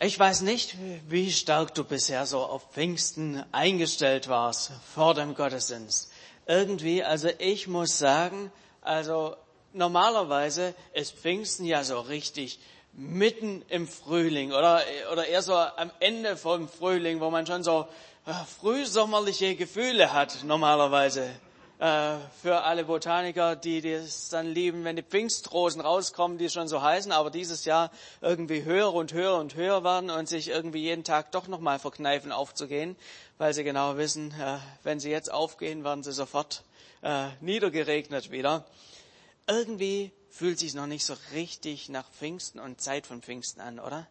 Ich weiß nicht, wie stark du bisher so auf Pfingsten eingestellt warst vor dem Gottesdienst. Irgendwie, also ich muss sagen, also normalerweise ist Pfingsten ja so richtig mitten im Frühling oder, oder eher so am Ende vom Frühling, wo man schon so äh, frühsommerliche Gefühle hat normalerweise. Äh, für alle Botaniker, die das dann lieben, wenn die Pfingstrosen rauskommen, die schon so heißen, aber dieses Jahr irgendwie höher und höher und höher werden und sich irgendwie jeden Tag doch nochmal verkneifen aufzugehen, weil sie genau wissen, äh, wenn sie jetzt aufgehen, werden sie sofort äh, niedergeregnet wieder. Irgendwie fühlt sich noch nicht so richtig nach Pfingsten und Zeit von Pfingsten an, oder?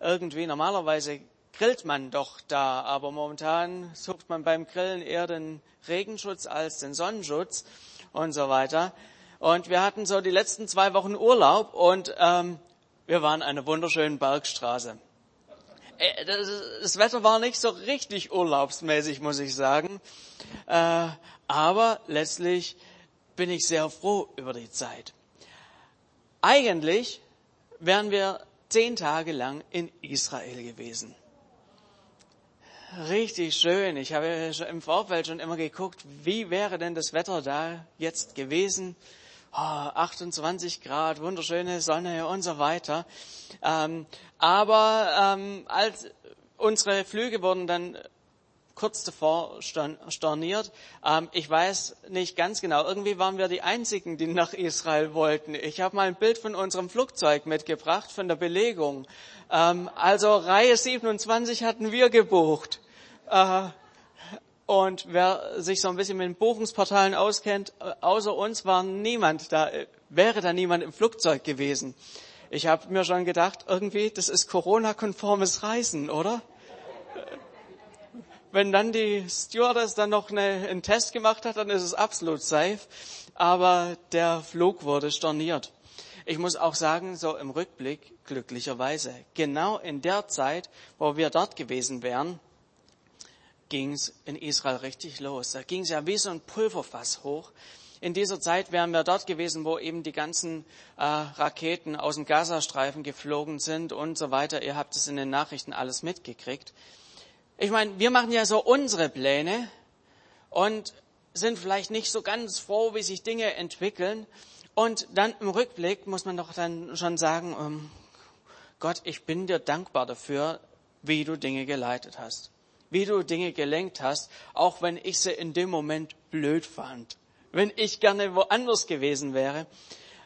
Irgendwie normalerweise grillt man doch da, aber momentan sucht man beim Grillen eher den Regenschutz als den Sonnenschutz und so weiter. Und wir hatten so die letzten zwei Wochen Urlaub und ähm, wir waren an einer wunderschönen Bergstraße. Äh, das Wetter war nicht so richtig urlaubsmäßig, muss ich sagen. Äh, aber letztlich bin ich sehr froh über die Zeit. Eigentlich wären wir zehn Tage lang in Israel gewesen richtig schön. Ich habe im Vorfeld schon immer geguckt, wie wäre denn das Wetter da jetzt gewesen? Oh, 28 Grad, wunderschöne Sonne und so weiter. Ähm, aber ähm, als unsere Flüge wurden dann kurz davor storniert. Ähm, ich weiß nicht ganz genau. Irgendwie waren wir die Einzigen, die nach Israel wollten. Ich habe mal ein Bild von unserem Flugzeug mitgebracht, von der Belegung. Ähm, also Reihe 27 hatten wir gebucht. Äh, und wer sich so ein bisschen mit den Buchungsportalen auskennt, äh, außer uns war niemand da, äh, wäre da niemand im Flugzeug gewesen. Ich habe mir schon gedacht, irgendwie, das ist Corona-konformes Reisen, oder? Wenn dann die Stewardess dann noch eine, einen Test gemacht hat, dann ist es absolut safe. Aber der Flug wurde storniert. Ich muss auch sagen, so im Rückblick, glücklicherweise, genau in der Zeit, wo wir dort gewesen wären, ging es in Israel richtig los. Da ging es ja wie so ein Pulverfass hoch. In dieser Zeit wären wir dort gewesen, wo eben die ganzen äh, Raketen aus dem Gazastreifen geflogen sind und so weiter. Ihr habt es in den Nachrichten alles mitgekriegt. Ich meine, wir machen ja so unsere Pläne und sind vielleicht nicht so ganz froh, wie sich Dinge entwickeln. Und dann im Rückblick muss man doch dann schon sagen, ähm, Gott, ich bin dir dankbar dafür, wie du Dinge geleitet hast wie du Dinge gelenkt hast, auch wenn ich sie in dem Moment blöd fand, wenn ich gerne woanders gewesen wäre.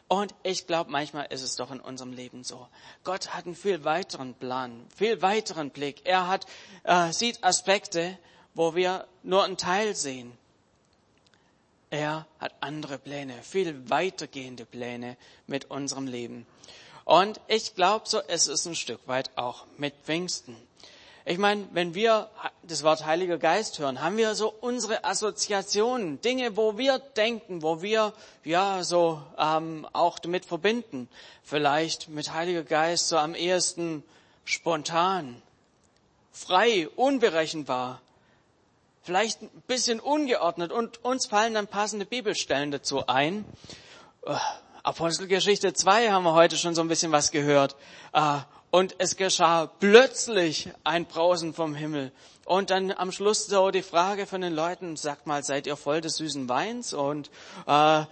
Und ich glaube, manchmal ist es doch in unserem Leben so. Gott hat einen viel weiteren Plan, viel weiteren Blick. Er hat, äh, sieht Aspekte, wo wir nur einen Teil sehen. Er hat andere Pläne, viel weitergehende Pläne mit unserem Leben. Und ich glaube, so ist es ein Stück weit auch mit Pfingsten. Ich meine, wenn wir das Wort Heiliger Geist hören, haben wir so unsere Assoziationen, Dinge, wo wir denken, wo wir ja so ähm, auch damit verbinden. Vielleicht mit Heiliger Geist so am ehesten spontan, frei, unberechenbar, vielleicht ein bisschen ungeordnet und uns fallen dann passende Bibelstellen dazu ein. Äh, Apostelgeschichte 2 haben wir heute schon so ein bisschen was gehört. Äh, und es geschah plötzlich ein Brausen vom Himmel. Und dann am Schluss so die Frage von den Leuten, sagt mal, seid ihr voll des süßen Weins? Und äh,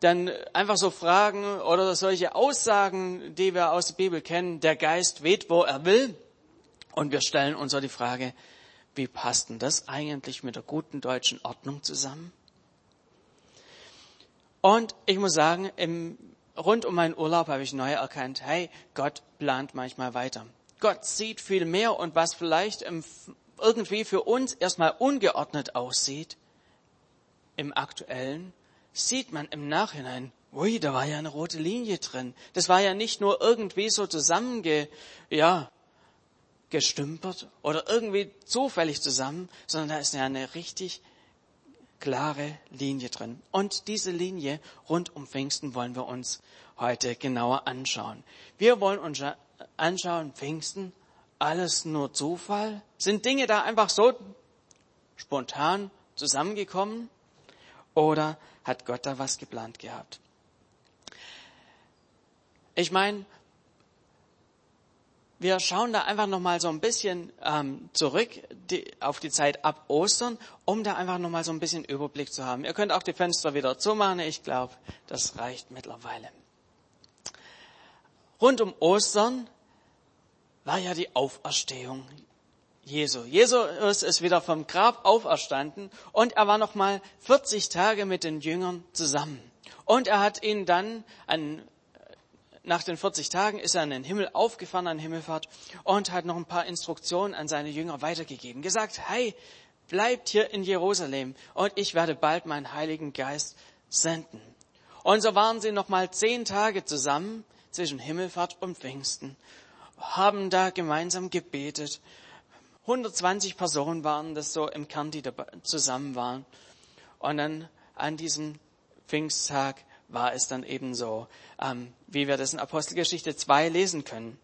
dann einfach so Fragen oder solche Aussagen, die wir aus der Bibel kennen, der Geist weht, wo er will. Und wir stellen uns so die Frage, wie passt denn das eigentlich mit der guten deutschen Ordnung zusammen? Und ich muss sagen, im rund um meinen Urlaub habe ich neu erkannt, hey, Gott plant manchmal weiter. Gott sieht viel mehr und was vielleicht irgendwie für uns erstmal ungeordnet aussieht, im aktuellen, sieht man im Nachhinein, ui, da war ja eine rote Linie drin. Das war ja nicht nur irgendwie so zusammenge, ja, gestümpert oder irgendwie zufällig zusammen, sondern da ist ja eine richtig klare Linie drin. Und diese Linie rund um Pfingsten wollen wir uns heute genauer anschauen. Wir wollen uns anschauen, Pfingsten, alles nur Zufall? Sind Dinge da einfach so spontan zusammengekommen? Oder hat Gott da was geplant gehabt? Ich meine, wir schauen da einfach nochmal so ein bisschen ähm, zurück die, auf die Zeit ab Ostern, um da einfach nochmal so ein bisschen Überblick zu haben. Ihr könnt auch die Fenster wieder zumachen. Ich glaube, das reicht mittlerweile. Rund um Ostern war ja die Auferstehung Jesu. Jesus ist wieder vom Grab auferstanden und er war nochmal 40 Tage mit den Jüngern zusammen. Und er hat ihnen dann an nach den 40 Tagen ist er in den Himmel aufgefahren an Himmelfahrt und hat noch ein paar Instruktionen an seine Jünger weitergegeben. Gesagt, hey, bleibt hier in Jerusalem und ich werde bald meinen Heiligen Geist senden. Und so waren sie noch mal zehn Tage zusammen zwischen Himmelfahrt und Pfingsten, haben da gemeinsam gebetet. 120 Personen waren das so im Kern, die zusammen waren. Und dann an diesem Pfingsttag war es dann eben so, ähm, wie wir das in Apostelgeschichte 2 lesen können.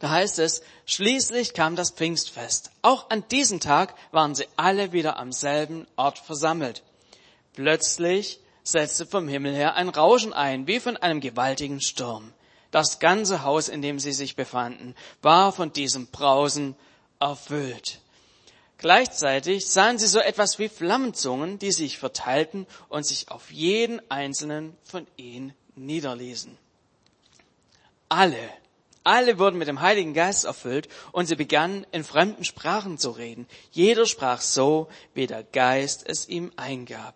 Da heißt es, schließlich kam das Pfingstfest. Auch an diesem Tag waren sie alle wieder am selben Ort versammelt. Plötzlich setzte vom Himmel her ein Rauschen ein, wie von einem gewaltigen Sturm. Das ganze Haus, in dem sie sich befanden, war von diesem Brausen erfüllt. Gleichzeitig sahen sie so etwas wie Flammenzungen, die sich verteilten und sich auf jeden einzelnen von ihnen niederließen. Alle, alle wurden mit dem Heiligen Geist erfüllt und sie begannen in fremden Sprachen zu reden. Jeder sprach so, wie der Geist es ihm eingab.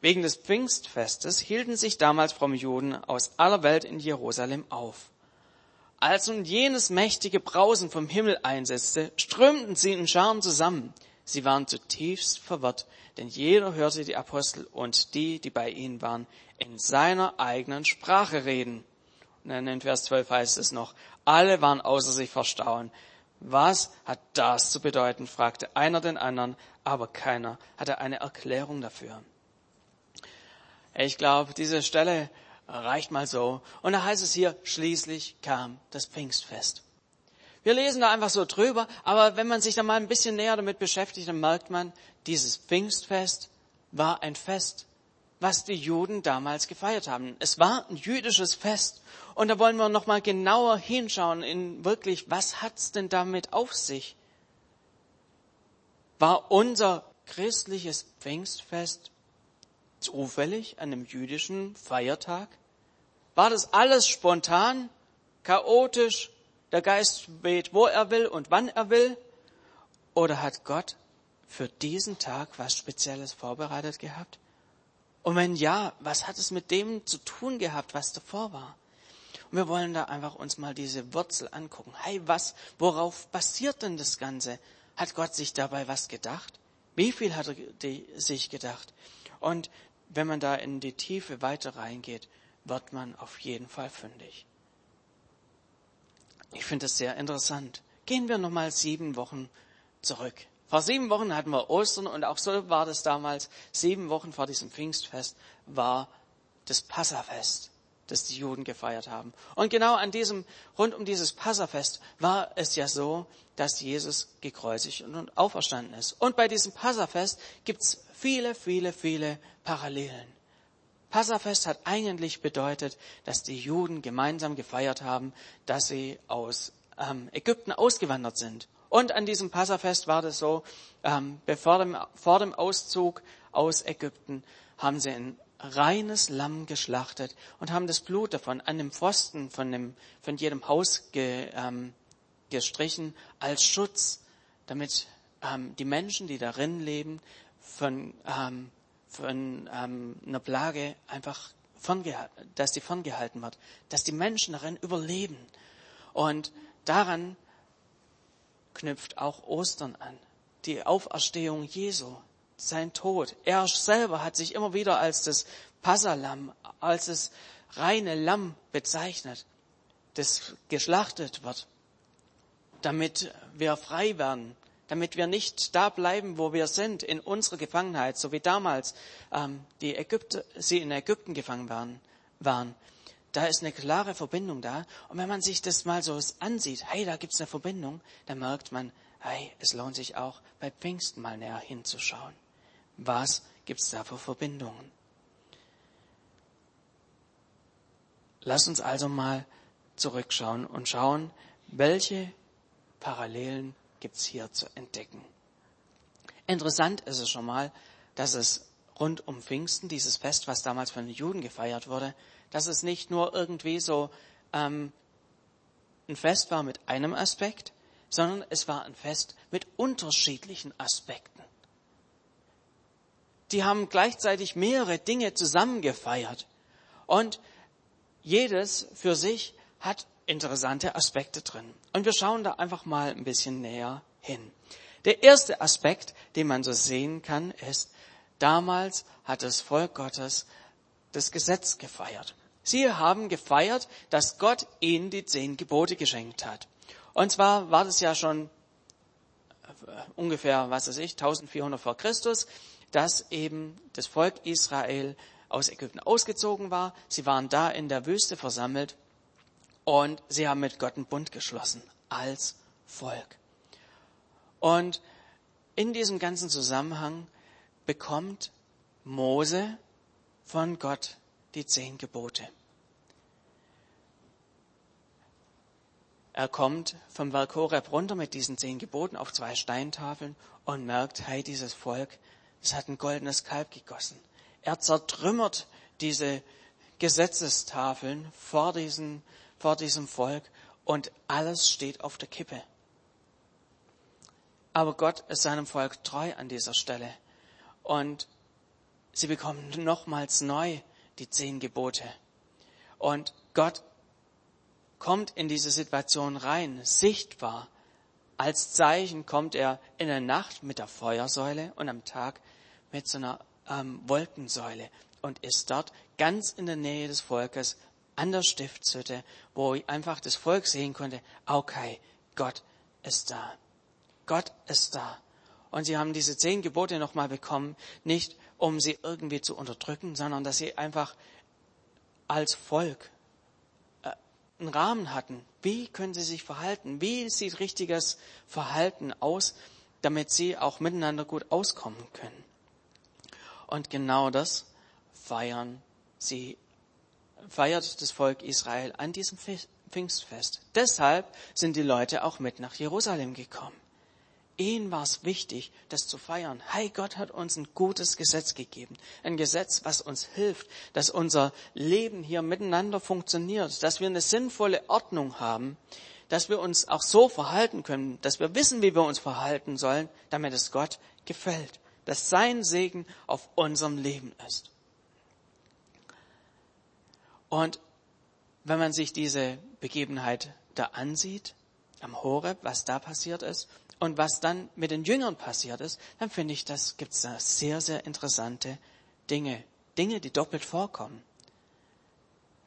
Wegen des Pfingstfestes hielten sich damals fromme Juden aus aller Welt in Jerusalem auf. Als nun jenes mächtige Brausen vom Himmel einsetzte, strömten sie in Scharen zusammen. Sie waren zutiefst verwirrt, denn jeder hörte die Apostel und die, die bei ihnen waren, in seiner eigenen Sprache reden. Und dann in Vers 12 heißt es noch, alle waren außer sich verstauen. Was hat das zu bedeuten? fragte einer den anderen, aber keiner hatte eine Erklärung dafür. Ich glaube, diese Stelle reicht mal so. Und da heißt es hier, schließlich kam das Pfingstfest. Wir lesen da einfach so drüber, aber wenn man sich da mal ein bisschen näher damit beschäftigt, dann merkt man, dieses Pfingstfest war ein Fest, was die Juden damals gefeiert haben. Es war ein jüdisches Fest. Und da wollen wir noch mal genauer hinschauen in wirklich, was hat's denn damit auf sich? War unser christliches Pfingstfest zufällig an einem jüdischen Feiertag? War das alles spontan, chaotisch, der Geist weht, wo er will und wann er will? Oder hat Gott für diesen Tag was Spezielles vorbereitet gehabt? Und wenn ja, was hat es mit dem zu tun gehabt, was davor war? Und wir wollen da einfach uns mal diese Wurzel angucken. Hey, was, worauf basiert denn das Ganze? Hat Gott sich dabei was gedacht? Wie viel hat er sich gedacht? Und wenn man da in die Tiefe weiter reingeht, wird man auf jeden Fall fündig. Ich finde es sehr interessant. Gehen wir nochmal sieben Wochen zurück. Vor sieben Wochen hatten wir Ostern und auch so war das damals. Sieben Wochen vor diesem Pfingstfest war das Passafest, das die Juden gefeiert haben. Und genau an diesem, rund um dieses Passafest war es ja so, dass Jesus gekreuzigt und auferstanden ist. Und bei diesem Passafest gibt's viele, viele, viele Parallelen. Passafest hat eigentlich bedeutet, dass die Juden gemeinsam gefeiert haben, dass sie aus ähm, Ägypten ausgewandert sind. Und an diesem Passafest war das so, ähm, bevor dem, vor dem Auszug aus Ägypten haben sie ein reines Lamm geschlachtet und haben das Blut davon an dem Pfosten von, dem, von jedem Haus ge, ähm, gestrichen als Schutz, damit ähm, die Menschen, die darin leben, von, ähm, von ähm, einer Plage einfach dass die ferngehalten wird, dass die Menschen darin überleben. Und daran knüpft auch Ostern an. Die Auferstehung Jesu, sein Tod. Er selber hat sich immer wieder als das Passalam, als das reine Lamm bezeichnet, das geschlachtet wird, damit wir frei werden, damit wir nicht da bleiben, wo wir sind, in unserer Gefangenheit, so wie damals ähm, die Ägypter, sie in Ägypten gefangen waren, waren. Da ist eine klare Verbindung da. Und wenn man sich das mal so ansieht, hey, da gibt's eine Verbindung, dann merkt man, hey, es lohnt sich auch, bei Pfingsten mal näher hinzuschauen. Was gibt's da für Verbindungen? Lass uns also mal zurückschauen und schauen, Welche Parallelen gibt's hier zu entdecken? Interessant ist es schon mal, dass es rund um Pfingsten, dieses Fest, was damals von den Juden gefeiert wurde, dass es nicht nur irgendwie so ähm, ein Fest war mit einem Aspekt, sondern es war ein Fest mit unterschiedlichen Aspekten. Die haben gleichzeitig mehrere Dinge zusammen gefeiert und jedes für sich hat interessante Aspekte drin. Und wir schauen da einfach mal ein bisschen näher hin. Der erste Aspekt, den man so sehen kann, ist, damals hat das Volk Gottes das Gesetz gefeiert. Sie haben gefeiert, dass Gott ihnen die zehn Gebote geschenkt hat. Und zwar war das ja schon äh, ungefähr, was weiß ich, 1400 vor Christus, dass eben das Volk Israel aus Ägypten ausgezogen war. Sie waren da in der Wüste versammelt und sie haben mit Gott einen Bund geschlossen als Volk. Und in diesem ganzen Zusammenhang bekommt Mose von Gott die zehn Gebote. Er kommt vom Berg Horeb runter mit diesen zehn Geboten auf zwei Steintafeln und merkt, hey, dieses Volk, es hat ein goldenes Kalb gegossen. Er zertrümmert diese Gesetzestafeln vor, diesen, vor diesem Volk und alles steht auf der Kippe. Aber Gott ist seinem Volk treu an dieser Stelle. Und sie bekommen nochmals neu die zehn Gebote. Und Gott kommt in diese Situation rein, sichtbar. Als Zeichen kommt er in der Nacht mit der Feuersäule und am Tag mit so einer ähm, Wolkensäule und ist dort ganz in der Nähe des Volkes an der Stiftshütte, wo einfach das Volk sehen konnte, okay, Gott ist da. Gott ist da. Und sie haben diese zehn Gebote nochmal bekommen, nicht um sie irgendwie zu unterdrücken, sondern dass sie einfach als Volk äh, einen Rahmen hatten. Wie können sie sich verhalten? Wie sieht richtiges Verhalten aus, damit sie auch miteinander gut auskommen können? Und genau das feiern sie, feiert das Volk Israel an diesem Pfingstfest. Deshalb sind die Leute auch mit nach Jerusalem gekommen. Ihnen war es wichtig, das zu feiern. Hey, Gott hat uns ein gutes Gesetz gegeben. Ein Gesetz, was uns hilft, dass unser Leben hier miteinander funktioniert, dass wir eine sinnvolle Ordnung haben, dass wir uns auch so verhalten können, dass wir wissen, wie wir uns verhalten sollen, damit es Gott gefällt, dass sein Segen auf unserem Leben ist. Und wenn man sich diese Begebenheit da ansieht, am Horeb, was da passiert ist, und was dann mit den Jüngern passiert ist, dann finde ich, das gibt's da sehr, sehr interessante Dinge. Dinge, die doppelt vorkommen.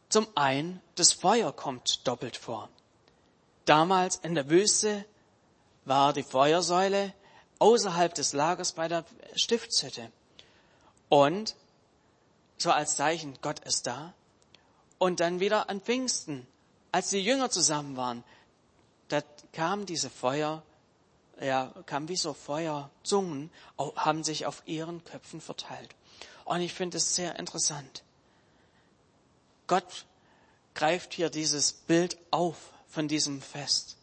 Zum einen, das Feuer kommt doppelt vor. Damals in der Wüste war die Feuersäule außerhalb des Lagers bei der Stiftshütte. Und so als Zeichen, Gott ist da. Und dann wieder an Pfingsten, als die Jünger zusammen waren, da kam diese Feuer ja, kam wie so Feuerzungen, haben sich auf ihren Köpfen verteilt. Und ich finde es sehr interessant. Gott greift hier dieses Bild auf von diesem Fest.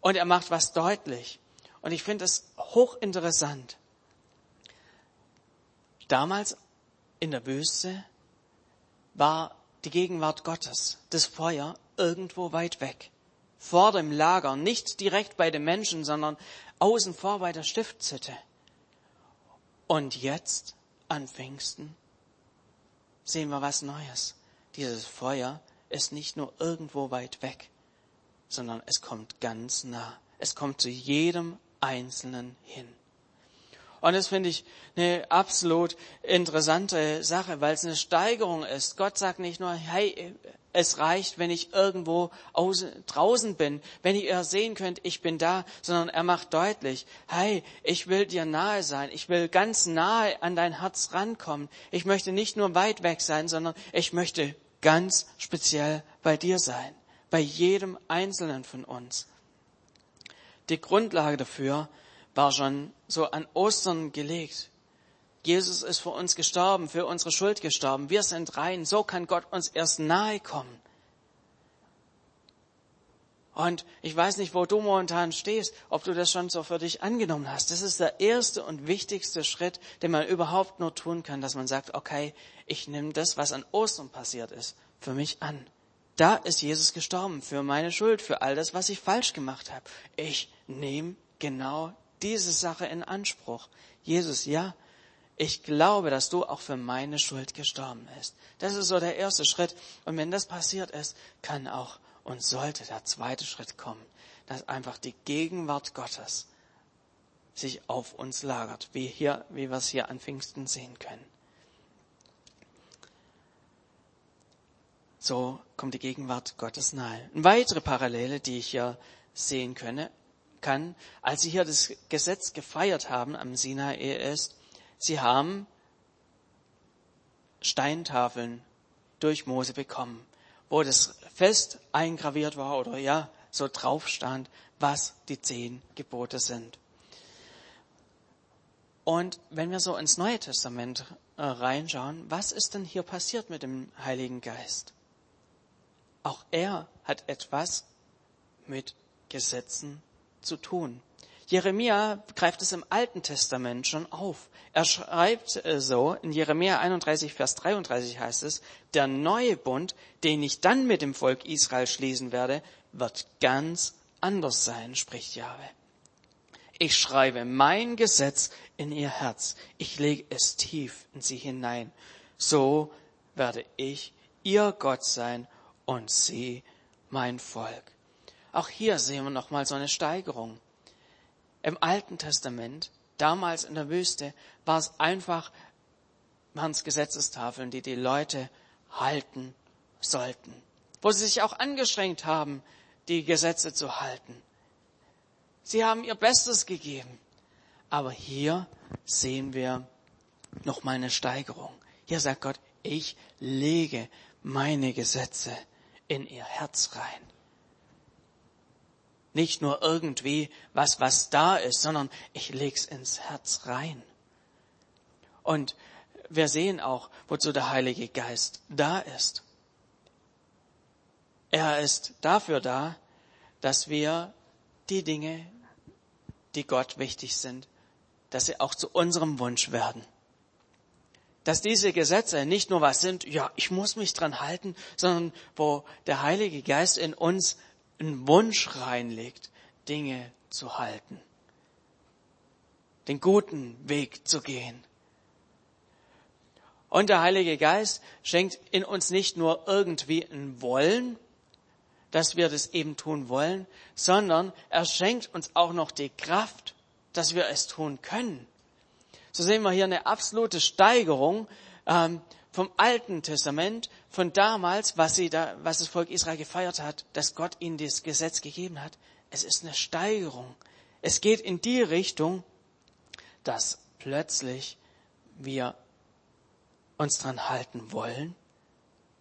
Und er macht was deutlich. Und ich finde es hochinteressant. Damals in der Wüste war die Gegenwart Gottes, das Feuer, irgendwo weit weg vor dem Lager, nicht direkt bei den Menschen, sondern außen vor bei der Stiftshütte. Und jetzt, an Pfingsten, sehen wir was Neues. Dieses Feuer ist nicht nur irgendwo weit weg, sondern es kommt ganz nah. Es kommt zu jedem Einzelnen hin. Und das finde ich eine absolut interessante Sache, weil es eine Steigerung ist. Gott sagt nicht nur, hey, es reicht, wenn ich irgendwo außen, draußen bin, wenn ihr sehen könnt, ich bin da, sondern er macht deutlich, hey, ich will dir nahe sein, ich will ganz nahe an dein Herz rankommen. Ich möchte nicht nur weit weg sein, sondern ich möchte ganz speziell bei dir sein, bei jedem Einzelnen von uns. Die Grundlage dafür war schon so an Ostern gelegt. Jesus ist für uns gestorben, für unsere Schuld gestorben. Wir sind rein. So kann Gott uns erst nahe kommen. Und ich weiß nicht, wo du momentan stehst, ob du das schon so für dich angenommen hast. Das ist der erste und wichtigste Schritt, den man überhaupt nur tun kann, dass man sagt, okay, ich nehme das, was an Ostern passiert ist, für mich an. Da ist Jesus gestorben für meine Schuld, für all das, was ich falsch gemacht habe. Ich nehme genau diese Sache in Anspruch. Jesus, ja, ich glaube, dass du auch für meine Schuld gestorben bist. Das ist so der erste Schritt. Und wenn das passiert ist, kann auch und sollte der zweite Schritt kommen, dass einfach die Gegenwart Gottes sich auf uns lagert, wie hier, wie wir es hier an Pfingsten sehen können. So kommt die Gegenwart Gottes nahe. Eine weitere Parallele, die ich hier sehen könne, kann, als sie hier das Gesetz gefeiert haben am Sinai, ist, sie haben Steintafeln durch Mose bekommen, wo das fest eingraviert war oder ja, so drauf stand, was die zehn Gebote sind. Und wenn wir so ins Neue Testament äh, reinschauen, was ist denn hier passiert mit dem Heiligen Geist? Auch er hat etwas mit Gesetzen zu tun. Jeremia greift es im Alten Testament schon auf. Er schreibt äh, so, in Jeremia 31, Vers 33 heißt es, der neue Bund, den ich dann mit dem Volk Israel schließen werde, wird ganz anders sein, spricht Jahwe. Ich schreibe mein Gesetz in ihr Herz. Ich lege es tief in sie hinein. So werde ich ihr Gott sein und sie mein Volk. Auch hier sehen wir nochmal so eine Steigerung. Im Alten Testament, damals in der Wüste, war es einfach, es Gesetzestafeln, die die Leute halten sollten. Wo sie sich auch angeschränkt haben, die Gesetze zu halten. Sie haben ihr Bestes gegeben. Aber hier sehen wir noch mal eine Steigerung. Hier sagt Gott, ich lege meine Gesetze in ihr Herz rein nicht nur irgendwie was, was da ist, sondern ich leg's ins Herz rein. Und wir sehen auch, wozu der Heilige Geist da ist. Er ist dafür da, dass wir die Dinge, die Gott wichtig sind, dass sie auch zu unserem Wunsch werden. Dass diese Gesetze nicht nur was sind, ja, ich muss mich dran halten, sondern wo der Heilige Geist in uns einen Wunsch reinlegt, Dinge zu halten, den guten Weg zu gehen. Und der Heilige Geist schenkt in uns nicht nur irgendwie ein Wollen, dass wir das eben tun wollen, sondern er schenkt uns auch noch die Kraft, dass wir es tun können. So sehen wir hier eine absolute Steigerung ähm, vom Alten Testament, von damals, was, sie da, was das Volk Israel gefeiert hat, dass Gott ihnen das Gesetz gegeben hat. Es ist eine Steigerung. Es geht in die Richtung, dass plötzlich wir uns dran halten wollen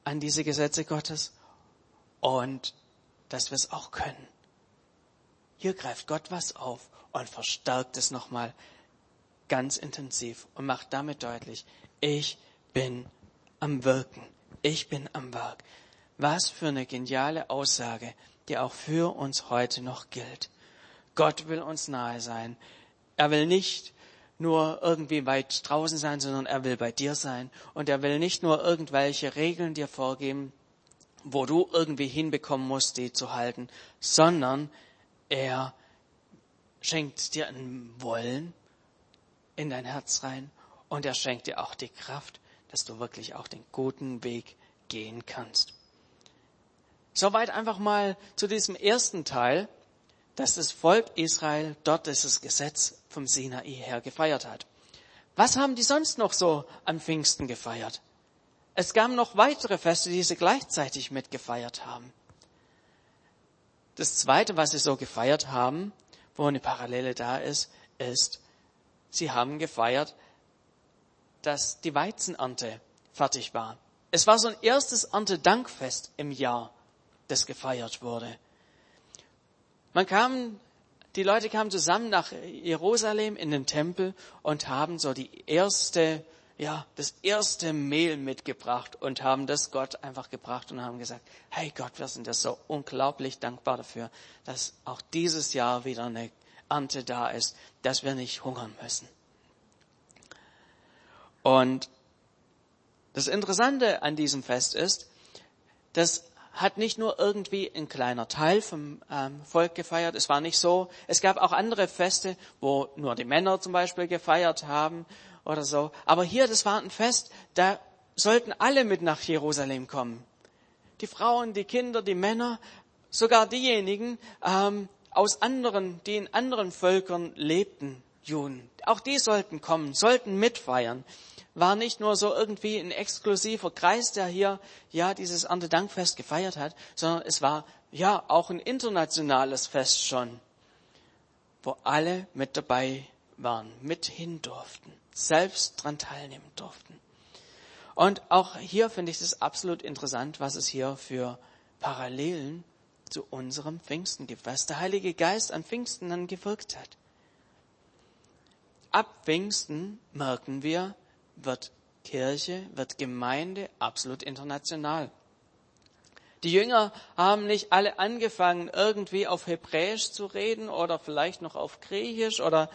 an diese Gesetze Gottes und dass wir es auch können. Hier greift Gott was auf und verstärkt es nochmal ganz intensiv und macht damit deutlich, ich bin am Wirken. Ich bin am Werk. Was für eine geniale Aussage, die auch für uns heute noch gilt. Gott will uns nahe sein. Er will nicht nur irgendwie weit draußen sein, sondern er will bei dir sein. Und er will nicht nur irgendwelche Regeln dir vorgeben, wo du irgendwie hinbekommen musst, die zu halten, sondern er schenkt dir ein Wollen in dein Herz rein und er schenkt dir auch die Kraft, dass du wirklich auch den guten Weg gehen kannst. Soweit einfach mal zu diesem ersten Teil, dass das Volk Israel dort dieses Gesetz vom Sinai her gefeiert hat. Was haben die sonst noch so am Pfingsten gefeiert? Es gab noch weitere Feste, die sie gleichzeitig mitgefeiert haben. Das zweite, was sie so gefeiert haben, wo eine Parallele da ist, ist, sie haben gefeiert dass die Weizenernte fertig war. Es war so ein erstes Erntedankfest im Jahr, das gefeiert wurde. Man kam, die Leute kamen zusammen nach Jerusalem in den Tempel und haben so die erste, ja, das erste Mehl mitgebracht und haben das Gott einfach gebracht und haben gesagt, hey Gott, wir sind dir so unglaublich dankbar dafür, dass auch dieses Jahr wieder eine Ernte da ist, dass wir nicht hungern müssen. Und das Interessante an diesem Fest ist, das hat nicht nur irgendwie ein kleiner Teil vom ähm, Volk gefeiert. Es war nicht so. Es gab auch andere Feste, wo nur die Männer zum Beispiel gefeiert haben oder so. Aber hier, das war ein Fest, da sollten alle mit nach Jerusalem kommen. Die Frauen, die Kinder, die Männer, sogar diejenigen ähm, aus anderen, die in anderen Völkern lebten, Juden. Auch die sollten kommen, sollten mitfeiern. War nicht nur so irgendwie ein exklusiver Kreis, der hier ja dieses Erntedankfest gefeiert hat, sondern es war ja auch ein internationales Fest schon, wo alle mit dabei waren, mit hin durften selbst dran teilnehmen durften. Und auch hier finde ich es absolut interessant, was es hier für Parallelen zu unserem Pfingsten gibt, was der Heilige Geist an Pfingsten dann gewirkt hat. Ab Pfingsten merken wir, wird Kirche, wird Gemeinde absolut international. Die Jünger haben nicht alle angefangen, irgendwie auf Hebräisch zu reden oder vielleicht noch auf Griechisch oder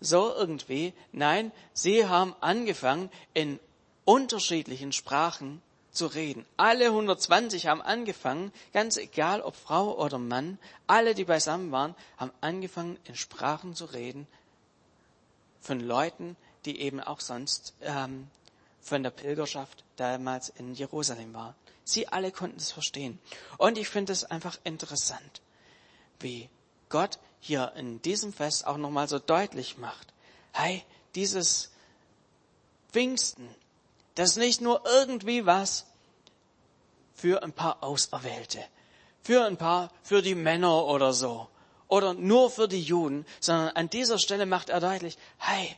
so irgendwie. Nein, sie haben angefangen, in unterschiedlichen Sprachen zu reden. Alle 120 haben angefangen, ganz egal ob Frau oder Mann, alle, die beisammen waren, haben angefangen, in Sprachen zu reden von Leuten, die eben auch sonst ähm, von der Pilgerschaft damals in Jerusalem waren. Sie alle konnten es verstehen. Und ich finde es einfach interessant, wie Gott hier in diesem Fest auch nochmal so deutlich macht. Hey, dieses Pfingsten, das ist nicht nur irgendwie was für ein paar Auserwählte, für ein paar, für die Männer oder so, oder nur für die Juden, sondern an dieser Stelle macht er deutlich, hey,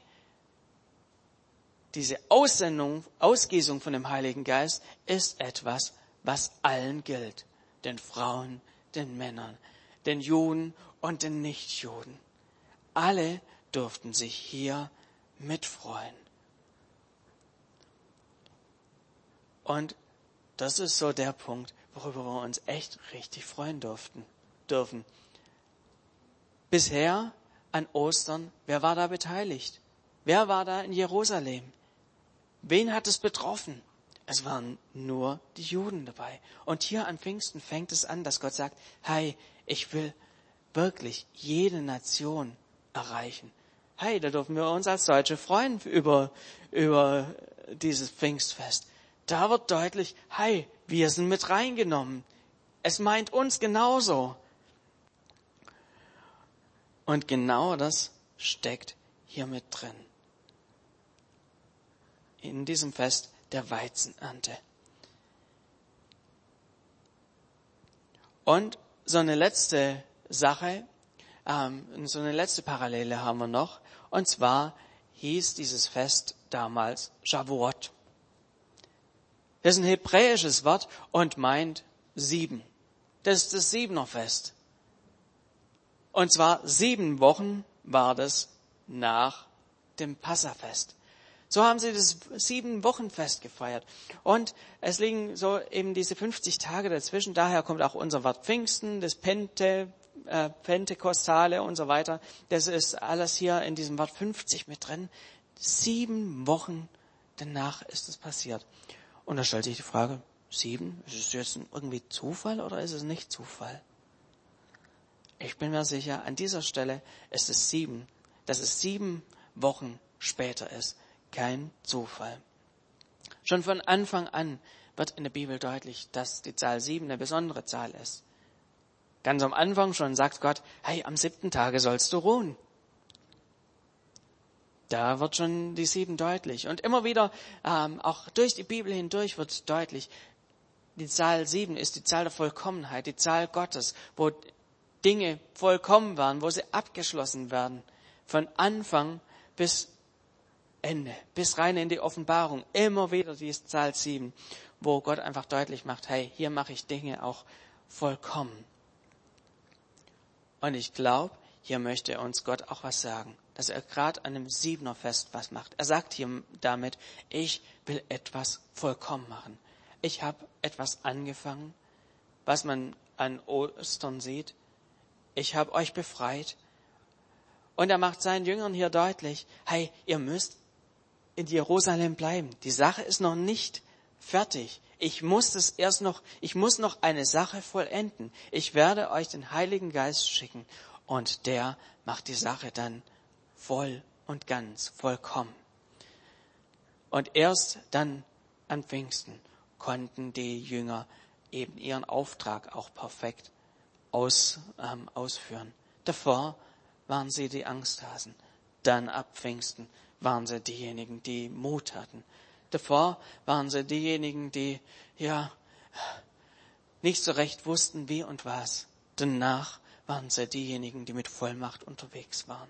diese Aussendung, Ausgießung von dem Heiligen Geist ist etwas, was allen gilt. Den Frauen, den Männern, den Juden und den Nichtjuden. Alle durften sich hier mitfreuen. Und das ist so der Punkt, worüber wir uns echt richtig freuen durften, dürfen. Bisher an Ostern, wer war da beteiligt? Wer war da in Jerusalem? Wen hat es betroffen? Es waren nur die Juden dabei. Und hier an Pfingsten fängt es an, dass Gott sagt, hey, ich will wirklich jede Nation erreichen. Hey, da dürfen wir uns als Deutsche freuen über, über dieses Pfingstfest. Da wird deutlich, hey, wir sind mit reingenommen. Es meint uns genauso. Und genau das steckt hier mit drin. In diesem Fest der Weizenernte. Und so eine letzte Sache, ähm, so eine letzte Parallele haben wir noch. Und zwar hieß dieses Fest damals Shavuot. Das ist ein hebräisches Wort und meint sieben. Das ist das Siebenerfest. Und zwar sieben Wochen war das nach dem Passafest. So haben sie das sieben Wochenfest gefeiert. Und es liegen so eben diese 50 Tage dazwischen. Daher kommt auch unser Wort Pfingsten, das Pente, äh, Pentekostale und so weiter. Das ist alles hier in diesem Wort 50 mit drin. Sieben Wochen danach ist es passiert. Und da stellt sich die Frage, sieben? Ist es jetzt irgendwie Zufall oder ist es nicht Zufall? Ich bin mir sicher, an dieser Stelle ist es sieben, dass es sieben Wochen später ist kein Zufall. Schon von Anfang an wird in der Bibel deutlich, dass die Zahl sieben eine besondere Zahl ist. Ganz am Anfang schon sagt Gott, hey, am siebten Tage sollst du ruhen. Da wird schon die sieben deutlich. Und immer wieder, ähm, auch durch die Bibel hindurch wird deutlich, die Zahl sieben ist die Zahl der Vollkommenheit, die Zahl Gottes, wo Dinge vollkommen werden, wo sie abgeschlossen werden. Von Anfang bis Ende, bis rein in die Offenbarung, immer wieder die Zahl 7, wo Gott einfach deutlich macht, hey, hier mache ich Dinge auch vollkommen. Und ich glaube, hier möchte uns Gott auch was sagen, dass er gerade an einem Siebener-Fest was macht. Er sagt hier damit, ich will etwas vollkommen machen. Ich habe etwas angefangen, was man an Ostern sieht. Ich habe euch befreit. Und er macht seinen Jüngern hier deutlich, hey, ihr müsst in Jerusalem bleiben. Die Sache ist noch nicht fertig. Ich muss das erst noch, ich muss noch eine Sache vollenden. Ich werde euch den Heiligen Geist schicken und der macht die Sache dann voll und ganz, vollkommen. Und erst dann an Pfingsten konnten die Jünger eben ihren Auftrag auch perfekt aus, ähm, ausführen. Davor waren sie die Angsthasen. Dann ab Pfingsten waren sie diejenigen, die Mut hatten. Davor waren sie diejenigen, die, ja, nicht so recht wussten, wie und was. Danach waren sie diejenigen, die mit Vollmacht unterwegs waren.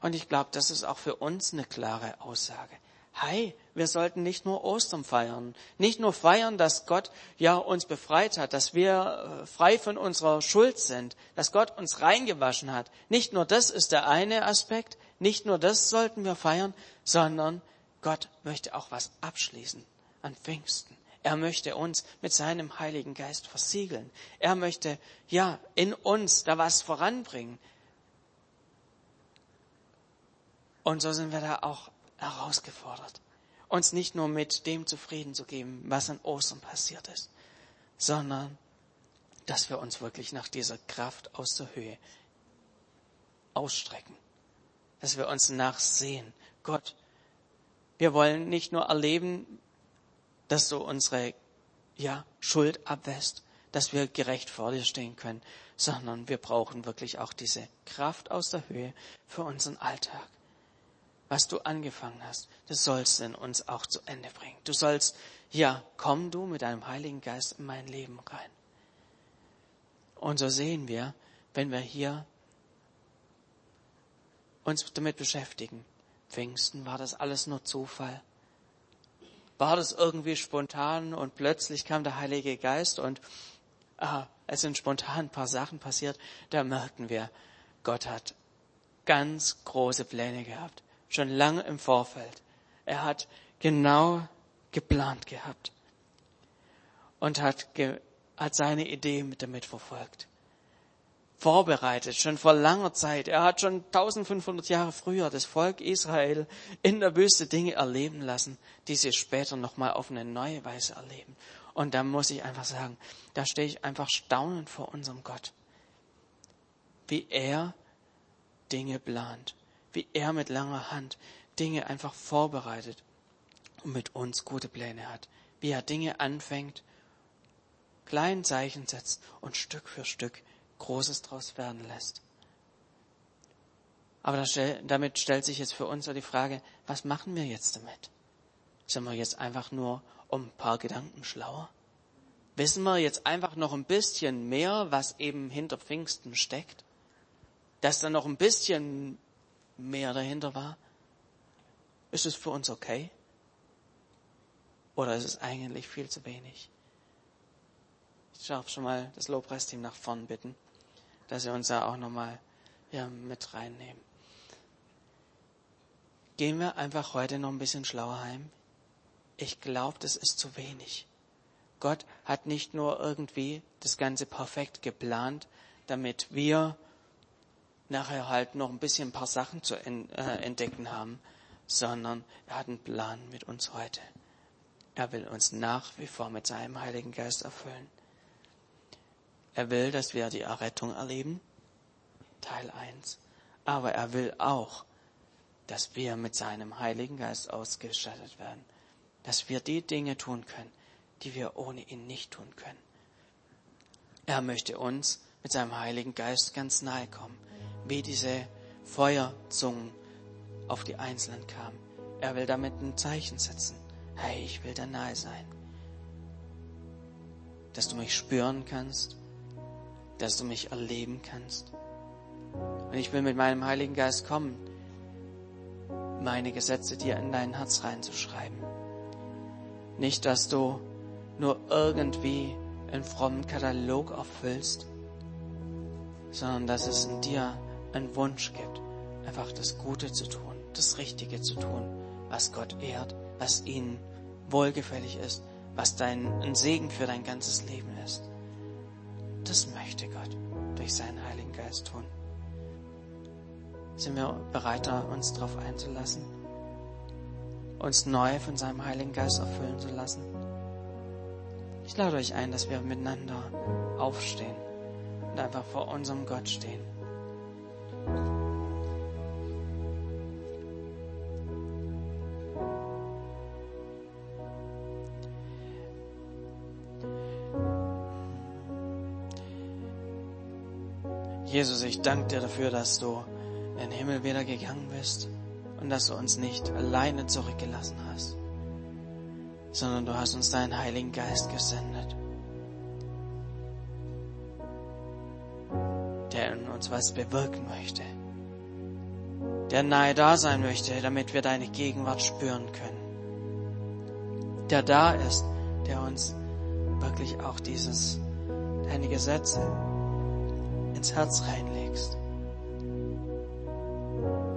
Und ich glaube, das ist auch für uns eine klare Aussage. Hey, wir sollten nicht nur Ostern feiern, nicht nur feiern, dass Gott ja uns befreit hat, dass wir äh, frei von unserer Schuld sind, dass Gott uns reingewaschen hat. Nicht nur das ist der eine Aspekt, nicht nur das sollten wir feiern, sondern Gott möchte auch was abschließen an Pfingsten. Er möchte uns mit seinem Heiligen Geist versiegeln. Er möchte, ja, in uns da was voranbringen. Und so sind wir da auch herausgefordert, uns nicht nur mit dem zufrieden zu geben, was an Ostern passiert ist, sondern dass wir uns wirklich nach dieser Kraft aus der Höhe ausstrecken, dass wir uns nachsehen. Gott, wir wollen nicht nur erleben, dass du unsere ja, Schuld abwässt, dass wir gerecht vor dir stehen können, sondern wir brauchen wirklich auch diese Kraft aus der Höhe für unseren Alltag. Was du angefangen hast, das sollst du in uns auch zu Ende bringen. Du sollst, ja, komm du mit deinem Heiligen Geist in mein Leben rein. Und so sehen wir, wenn wir hier uns damit beschäftigen, Pfingsten war das alles nur Zufall? War das irgendwie spontan und plötzlich kam der Heilige Geist und ah, es sind spontan ein paar Sachen passiert, da merkten wir, Gott hat ganz große Pläne gehabt, schon lange im Vorfeld. Er hat genau geplant gehabt und hat, ge hat seine Idee mit damit verfolgt vorbereitet, schon vor langer Zeit. Er hat schon 1500 Jahre früher das Volk Israel in der Wüste Dinge erleben lassen, die sie später nochmal auf eine neue Weise erleben. Und da muss ich einfach sagen, da stehe ich einfach staunend vor unserem Gott. Wie er Dinge plant, wie er mit langer Hand Dinge einfach vorbereitet und mit uns gute Pläne hat, wie er Dinge anfängt, kleinen Zeichen setzt und Stück für Stück Großes draus werden lässt. Aber damit stellt sich jetzt für uns so die Frage, was machen wir jetzt damit? Sind wir jetzt einfach nur um ein paar Gedanken schlauer? Wissen wir jetzt einfach noch ein bisschen mehr, was eben hinter Pfingsten steckt? Dass da noch ein bisschen mehr dahinter war? Ist es für uns okay? Oder ist es eigentlich viel zu wenig? Ich darf schon mal das Lobpreisteam nach vorn bitten dass Sie uns da auch nochmal ja, mit reinnehmen. Gehen wir einfach heute noch ein bisschen schlauer heim? Ich glaube, das ist zu wenig. Gott hat nicht nur irgendwie das Ganze perfekt geplant, damit wir nachher halt noch ein bisschen ein paar Sachen zu äh, entdecken haben, sondern er hat einen Plan mit uns heute. Er will uns nach wie vor mit seinem Heiligen Geist erfüllen. Er will, dass wir die Errettung erleben, Teil 1. Aber er will auch, dass wir mit seinem Heiligen Geist ausgestattet werden. Dass wir die Dinge tun können, die wir ohne ihn nicht tun können. Er möchte uns mit seinem Heiligen Geist ganz nahe kommen, wie diese Feuerzungen auf die Einzelnen kamen. Er will damit ein Zeichen setzen. Hey, ich will dir nahe sein. Dass du mich spüren kannst, dass du mich erleben kannst. Und ich will mit meinem Heiligen Geist kommen, meine Gesetze dir in dein Herz reinzuschreiben. Nicht, dass du nur irgendwie einen frommen Katalog erfüllst, sondern dass es in dir einen Wunsch gibt, einfach das Gute zu tun, das Richtige zu tun, was Gott ehrt, was ihm wohlgefällig ist, was dein ein Segen für dein ganzes Leben ist. Das möchte Gott durch seinen Heiligen Geist tun. Sind wir bereit, uns darauf einzulassen? Uns neu von seinem Heiligen Geist erfüllen zu lassen? Ich lade euch ein, dass wir miteinander aufstehen und einfach vor unserem Gott stehen. Jesus, ich danke dir dafür, dass du in den Himmel wieder gegangen bist und dass du uns nicht alleine zurückgelassen hast, sondern du hast uns deinen Heiligen Geist gesendet, der in uns was bewirken möchte, der nahe da sein möchte, damit wir deine Gegenwart spüren können, der da ist, der uns wirklich auch dieses, deine Gesetze ins Herz reinlegst.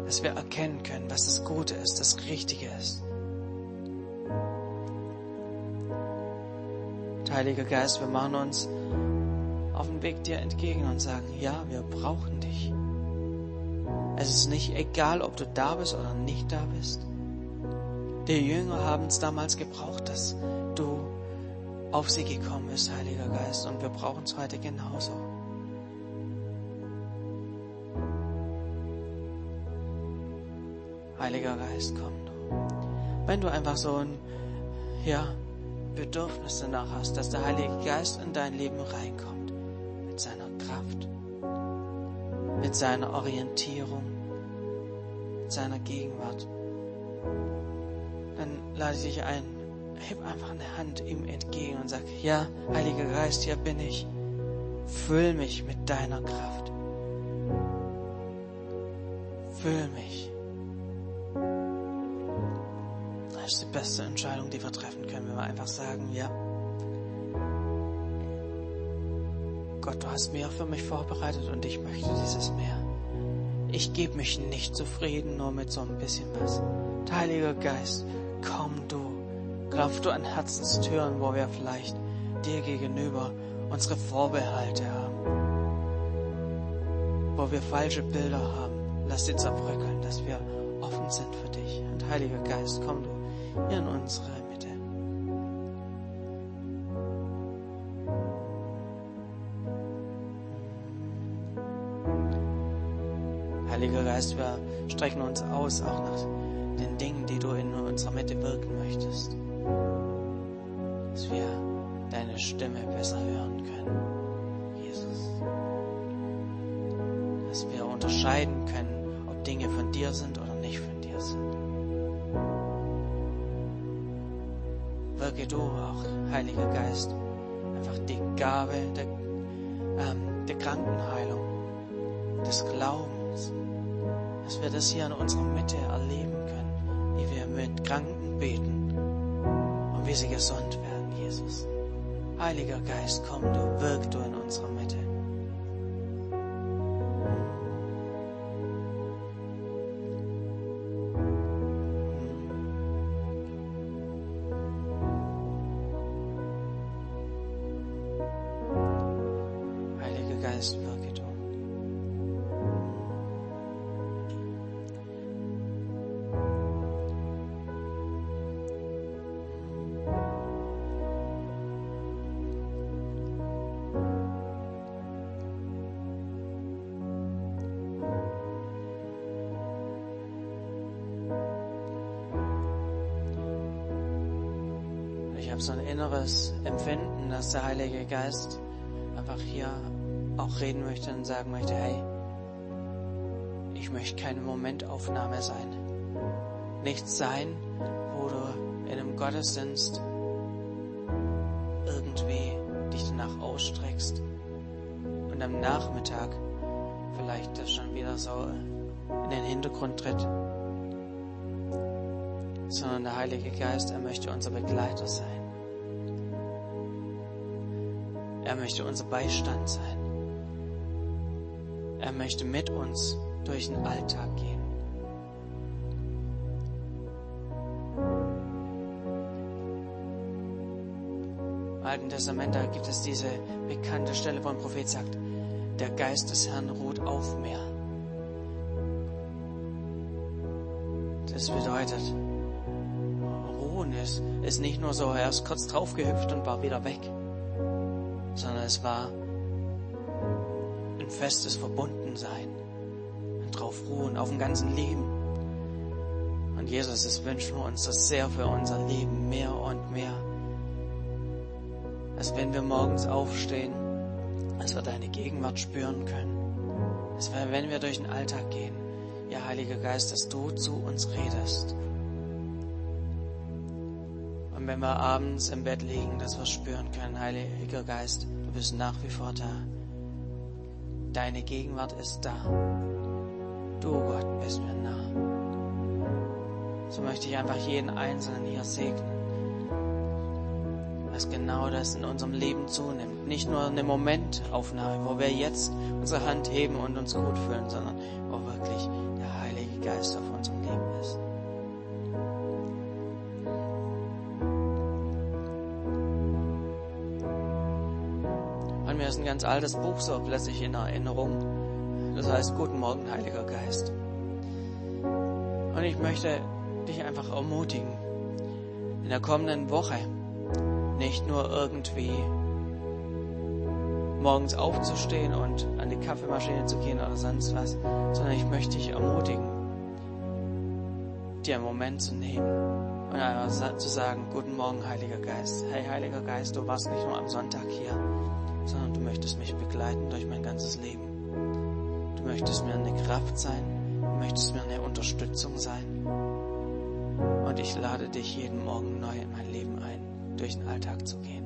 Dass wir erkennen können, was das Gute ist, das Richtige ist. Heiliger Geist, wir machen uns auf den Weg dir entgegen und sagen, ja, wir brauchen dich. Es ist nicht egal, ob du da bist oder nicht da bist. Die Jünger haben es damals gebraucht, dass du auf sie gekommen bist, Heiliger Geist, und wir brauchen es heute genauso. Geist, komm du. Wenn du einfach so ein, ja, Bedürfnis danach hast, dass der Heilige Geist in dein Leben reinkommt, mit seiner Kraft, mit seiner Orientierung, mit seiner Gegenwart, dann lade ich dich ein, heb einfach eine Hand ihm entgegen und sag, ja, Heiliger Geist, hier bin ich. Füll mich mit deiner Kraft. Füll mich. Das ist die beste Entscheidung, die wir treffen können, wenn wir einfach sagen, ja, Gott, du hast mehr für mich vorbereitet und ich möchte dieses mehr. Ich gebe mich nicht zufrieden nur mit so ein bisschen was. Heiliger Geist, komm du, klopf du an Herzenstüren, wo wir vielleicht dir gegenüber unsere Vorbehalte haben, wo wir falsche Bilder haben. Lass sie zerbröckeln, dass wir offen sind für dich. Und Heiliger Geist, komm du in unsere Mitte. Heiliger Geist, wir strecken uns aus auch nach den Dingen, die du in unserer Mitte wirken möchtest. Dass wir deine Stimme besser hören können, Jesus. Dass wir unterscheiden können, ob Dinge von dir sind oder nicht von dir sind. Wirke du auch, Heiliger Geist, einfach die Gabe der, ähm, der Krankenheilung, des Glaubens, dass wir das hier in unserer Mitte erleben können, wie wir mit Kranken beten und wie sie gesund werden, Jesus. Heiliger Geist, komm du, wirk du in unserer Mitte. Habe so ein inneres Empfinden, dass der Heilige Geist einfach hier auch reden möchte und sagen möchte, hey, ich möchte keine Momentaufnahme sein. Nichts sein, wo du in einem Gottesdienst irgendwie dich danach ausstreckst und am Nachmittag vielleicht das schon wieder so in den Hintergrund tritt. Sondern der Heilige Geist, er möchte unser Begleiter sein. Er möchte unser Beistand sein. Er möchte mit uns durch den Alltag gehen. Im Alten Testament, da gibt es diese bekannte Stelle, wo ein Prophet sagt, der Geist des Herrn ruht auf mir. Das bedeutet, ruhen ist, ist nicht nur so, er ist kurz draufgehüpft und war wieder weg, sondern es war ein festes Verbundensein, ein drauf ruhen auf dem ganzen Leben. Und Jesus, es wünschen wir uns das sehr für unser Leben, mehr und mehr. Dass wenn wir morgens aufstehen, dass wir deine Gegenwart spüren können. Wir, wenn wir durch den Alltag gehen, ja, Heiliger Geist, dass du zu uns redest. Und wenn wir abends im Bett liegen, dass wir spüren können, Heiliger Geist, du bist nach wie vor da. Deine Gegenwart ist da. Du, Gott, bist mir nah. So möchte ich einfach jeden Einzelnen hier segnen dass genau das in unserem Leben zunimmt. Nicht nur eine Momentaufnahme, wo wir jetzt unsere Hand heben und uns gut fühlen, sondern wo wirklich der Heilige Geist auf unserem ist ein ganz altes Buch so plötzlich in Erinnerung. Das heißt, Guten Morgen, Heiliger Geist. Und ich möchte dich einfach ermutigen, in der kommenden Woche nicht nur irgendwie morgens aufzustehen und an die Kaffeemaschine zu gehen oder sonst was, sondern ich möchte dich ermutigen, dir einen Moment zu nehmen und einfach zu sagen, guten Morgen, Heiliger Geist. Hey, Heiliger Geist, du warst nicht nur am Sonntag hier, sondern du möchtest mich begleiten durch mein ganzes Leben. Du möchtest mir eine Kraft sein, du möchtest mir eine Unterstützung sein. Und ich lade dich jeden Morgen neu in mein Leben ein durch den Alltag zu gehen.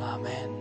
Amen.